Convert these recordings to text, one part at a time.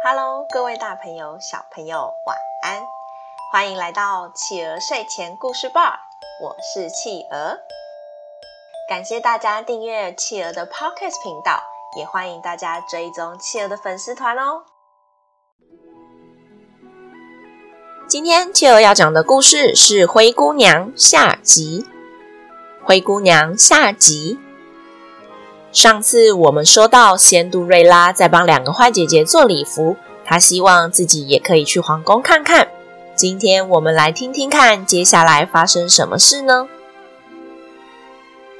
Hello，各位大朋友、小朋友，晚安！欢迎来到企鹅睡前故事吧，我是企鹅。感谢大家订阅企鹅的 Podcast 频道，也欢迎大家追踪企鹅的粉丝团哦。今天企鹅要讲的故事是《灰姑娘》下集。《灰姑娘》下集。上次我们说到，仙杜瑞拉在帮两个坏姐姐做礼服，她希望自己也可以去皇宫看看。今天我们来听听看，接下来发生什么事呢？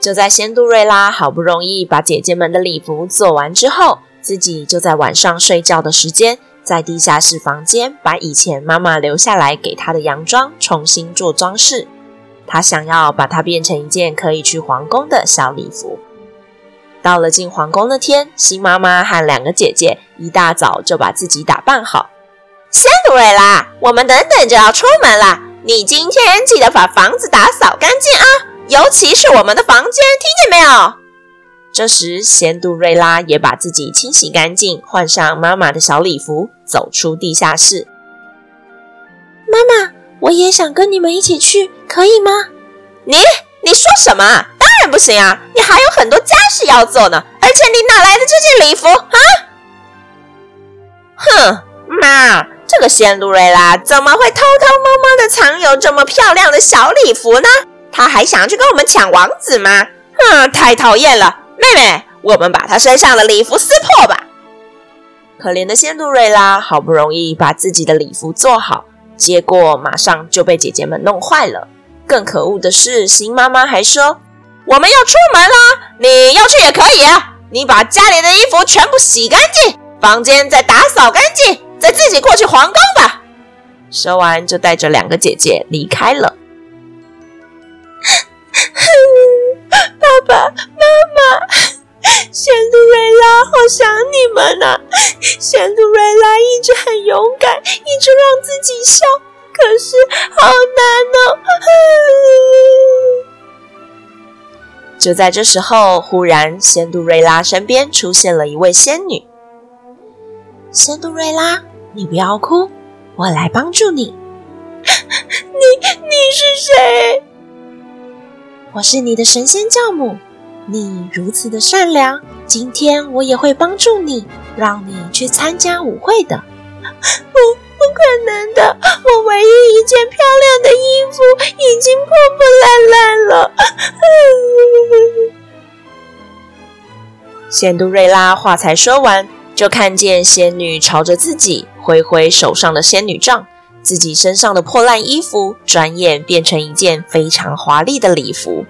就在仙杜瑞拉好不容易把姐姐们的礼服做完之后，自己就在晚上睡觉的时间，在地下室房间把以前妈妈留下来给她的洋装重新做装饰。她想要把它变成一件可以去皇宫的小礼服。到了进皇宫那天，新妈妈和两个姐姐一大早就把自己打扮好。仙杜瑞拉，我们等等就要出门了，你今天记得把房子打扫干净啊，尤其是我们的房间，听见没有？这时，仙杜瑞拉也把自己清洗干净，换上妈妈的小礼服，走出地下室。妈妈，我也想跟你们一起去，可以吗？你你说什么？不行啊！你还有很多家事要做呢，而且你哪来的这件礼服啊？哼，妈，这个仙杜瑞拉怎么会偷偷摸摸的藏有这么漂亮的小礼服呢？她还想去跟我们抢王子吗？哼，太讨厌了！妹妹，我们把她身上的礼服撕破吧。可怜的仙杜瑞拉好不容易把自己的礼服做好，结果马上就被姐姐们弄坏了。更可恶的是，新妈妈还说。我们要出门了，你要去也可以。你把家里的衣服全部洗干净，房间再打扫干净，再自己过去皇宫吧。说完，就带着两个姐姐离开了。爸爸妈妈，仙杜瑞拉，好想你们啊！仙杜瑞拉一直很勇敢，一直让自己笑，可是好就在这时候，忽然仙杜瑞拉身边出现了一位仙女。仙杜瑞拉，你不要哭，我来帮助你。你你是谁？我是你的神仙教母。你如此的善良，今天我也会帮助你，让你去参加舞会的。不。不可能的！我唯一一件漂亮的衣服已经破破烂烂了。仙杜瑞拉话才说完，就看见仙女朝着自己挥挥手上的仙女杖，自己身上的破烂衣服转眼变成一件非常华丽的礼服。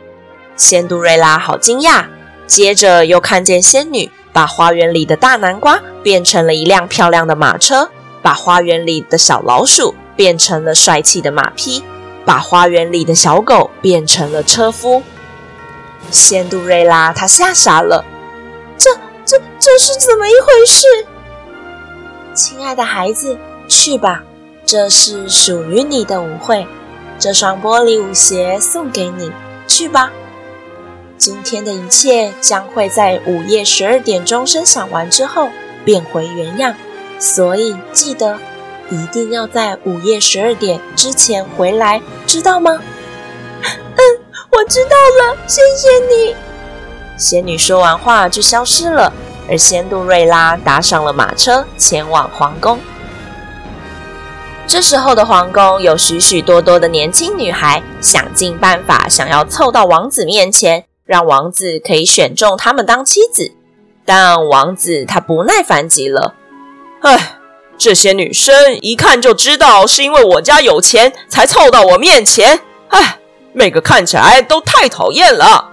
仙杜瑞拉好惊讶，接着又看见仙女把花园里的大南瓜变成了一辆漂亮的马车。把花园里的小老鼠变成了帅气的马匹，把花园里的小狗变成了车夫。仙杜瑞拉她吓傻了，这、这、这是怎么一回事？亲爱的孩子，去吧，这是属于你的舞会，这双玻璃舞鞋送给你，去吧。今天的一切将会在午夜十二点钟声响完之后变回原样。所以记得一定要在午夜十二点之前回来，知道吗？嗯，我知道了，谢谢你。仙女说完话就消失了，而仙杜瑞拉搭上了马车前往皇宫。这时候的皇宫有许许多多的年轻女孩，想尽办法想要凑到王子面前，让王子可以选中他们当妻子。但王子他不耐烦极了。哎，这些女生一看就知道是因为我家有钱才凑到我面前。哎，每个看起来都太讨厌了。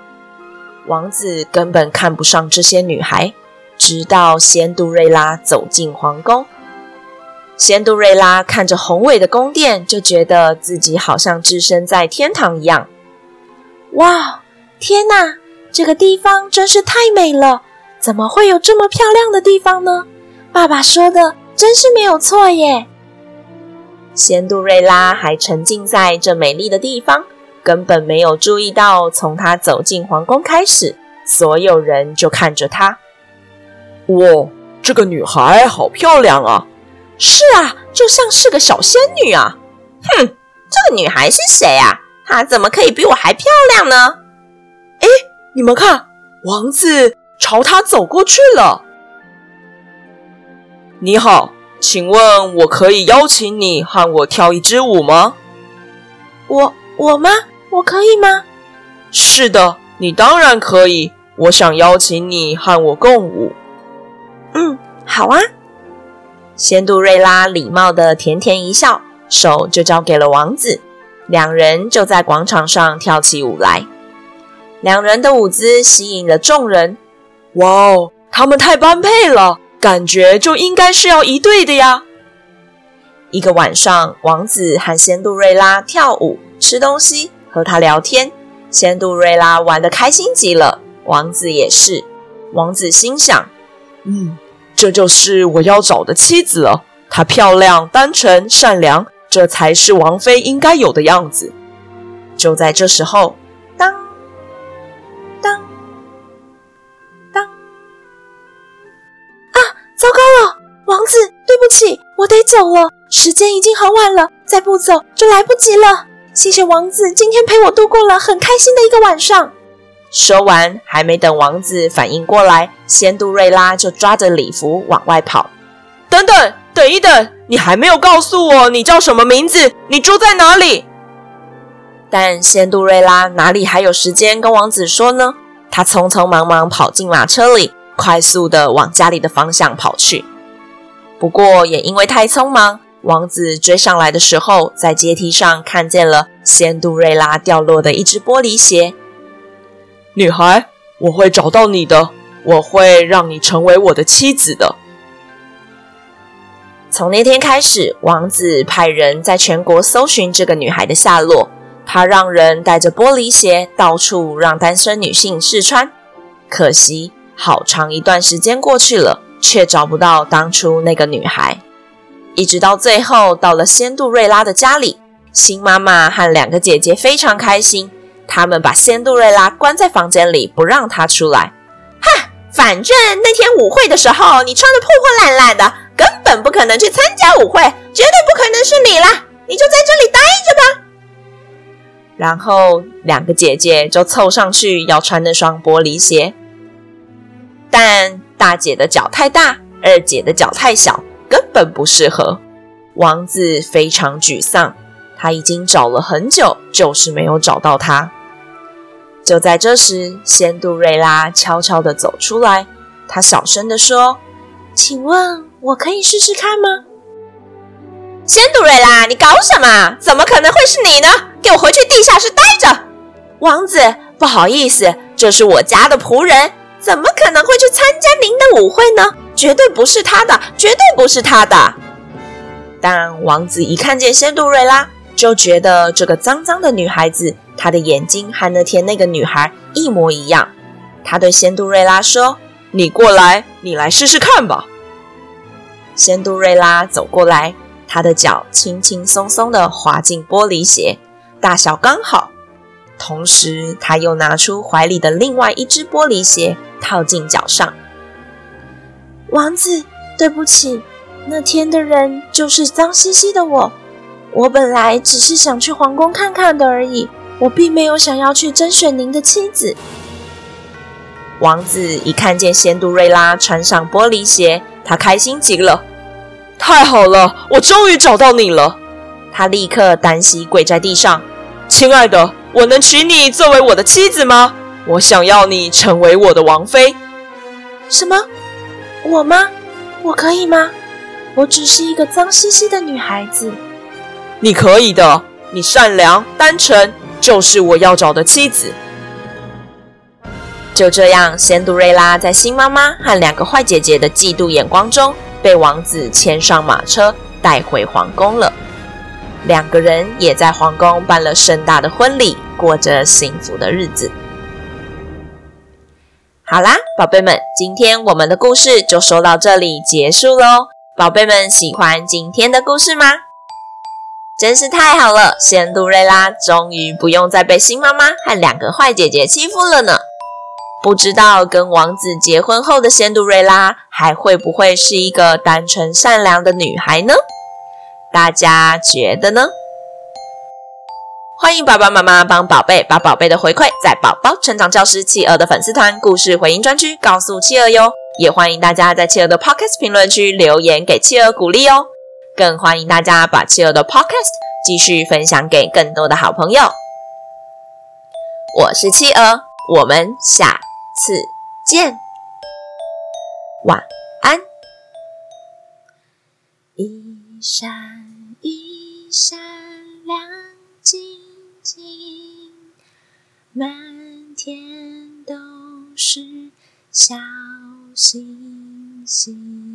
王子根本看不上这些女孩。直到仙杜瑞拉走进皇宫，仙杜瑞拉看着宏伟的宫殿，就觉得自己好像置身在天堂一样。哇，天哪，这个地方真是太美了！怎么会有这么漂亮的地方呢？爸爸说的真是没有错耶！仙杜瑞拉还沉浸在这美丽的地方，根本没有注意到，从她走进皇宫开始，所有人就看着她。哇，这个女孩好漂亮啊！是啊，就像是个小仙女啊。哼，这个女孩是谁啊？她怎么可以比我还漂亮呢？哎，你们看，王子朝她走过去了。你好，请问我可以邀请你和我跳一支舞吗？我我吗？我可以吗？是的，你当然可以。我想邀请你和我共舞。嗯，好啊。仙杜瑞拉礼貌的甜甜一笑，手就交给了王子，两人就在广场上跳起舞来。两人的舞姿吸引了众人。哇哦，他们太般配了，感觉就应该是要一对的呀。一个晚上，王子和仙度瑞拉跳舞、吃东西、和他聊天。仙度瑞拉玩的开心极了，王子也是。王子心想：“嗯，这就是我要找的妻子了。她漂亮、单纯、善良，这才是王妃应该有的样子。”就在这时候，走了，时间已经很晚了，再不走就来不及了。谢谢王子，今天陪我度过了很开心的一个晚上。说完，还没等王子反应过来，仙杜瑞拉就抓着礼服往外跑。等等，等一等，你还没有告诉我你叫什么名字，你住在哪里？但仙杜瑞拉哪里还有时间跟王子说呢？他匆匆忙忙跑进马车里，快速的往家里的方向跑去。不过，也因为太匆忙。王子追上来的时候，在阶梯上看见了仙杜瑞拉掉落的一只玻璃鞋。女孩，我会找到你的，我会让你成为我的妻子的。从那天开始，王子派人在全国搜寻这个女孩的下落。他让人带着玻璃鞋到处让单身女性试穿。可惜，好长一段时间过去了，却找不到当初那个女孩。一直到最后，到了仙度瑞拉的家里，新妈妈和两个姐姐非常开心。他们把仙度瑞拉关在房间里，不让她出来。哈，反正那天舞会的时候，你穿得破破烂烂的，根本不可能去参加舞会，绝对不可能是你啦！你就在这里待着吧。然后，两个姐姐就凑上去要穿那双玻璃鞋，但大姐的脚太大，二姐的脚太小。根本不适合。王子非常沮丧，他已经找了很久，就是没有找到她。就在这时，仙度瑞拉悄悄地走出来，她小声地说：“请问我可以试试看吗？”仙度瑞拉，你搞什么？怎么可能会是你呢？给我回去地下室待着！王子，不好意思，这是我家的仆人，怎么可能会去参加您的舞会呢？绝对不是他的，绝对不是他的。但王子一看见仙度瑞拉，就觉得这个脏脏的女孩子，她的眼睛和那天那个女孩一模一样。他对仙度瑞拉说：“你过来，你来试试看吧。”仙度瑞拉走过来，她的脚轻轻松松地滑进玻璃鞋，大小刚好。同时，她又拿出怀里的另外一只玻璃鞋，套进脚上。王子，对不起，那天的人就是脏兮兮的我。我本来只是想去皇宫看看的而已，我并没有想要去甄选您的妻子。王子一看见仙杜瑞拉穿上玻璃鞋，他开心极了。太好了，我终于找到你了！他立刻单膝跪在地上，亲爱的，我能娶你作为我的妻子吗？我想要你成为我的王妃。什么？我吗？我可以吗？我只是一个脏兮兮的女孩子。你可以的，你善良单纯，就是我要找的妻子。就这样，仙杜瑞拉在新妈妈和两个坏姐姐的嫉妒眼光中，被王子牵上马车，带回皇宫了。两个人也在皇宫办了盛大的婚礼，过着幸福的日子。好啦，宝贝们，今天我们的故事就说到这里结束喽。宝贝们喜欢今天的故事吗？真是太好了，仙度瑞拉终于不用再被新妈妈和两个坏姐姐欺负了呢。不知道跟王子结婚后的仙度瑞拉还会不会是一个单纯善良的女孩呢？大家觉得呢？欢迎爸爸妈妈帮宝贝把宝贝的回馈在宝宝成长教室企鹅的粉丝团故事回应专区告诉企鹅哟。也欢迎大家在企鹅的 Podcast 评论区留言给企鹅鼓励哦。更欢迎大家把企鹅的 Podcast 继续分享给更多的好朋友。我是企鹅，我们下次见，晚安。一闪一闪亮晶晶，满天都是小星星。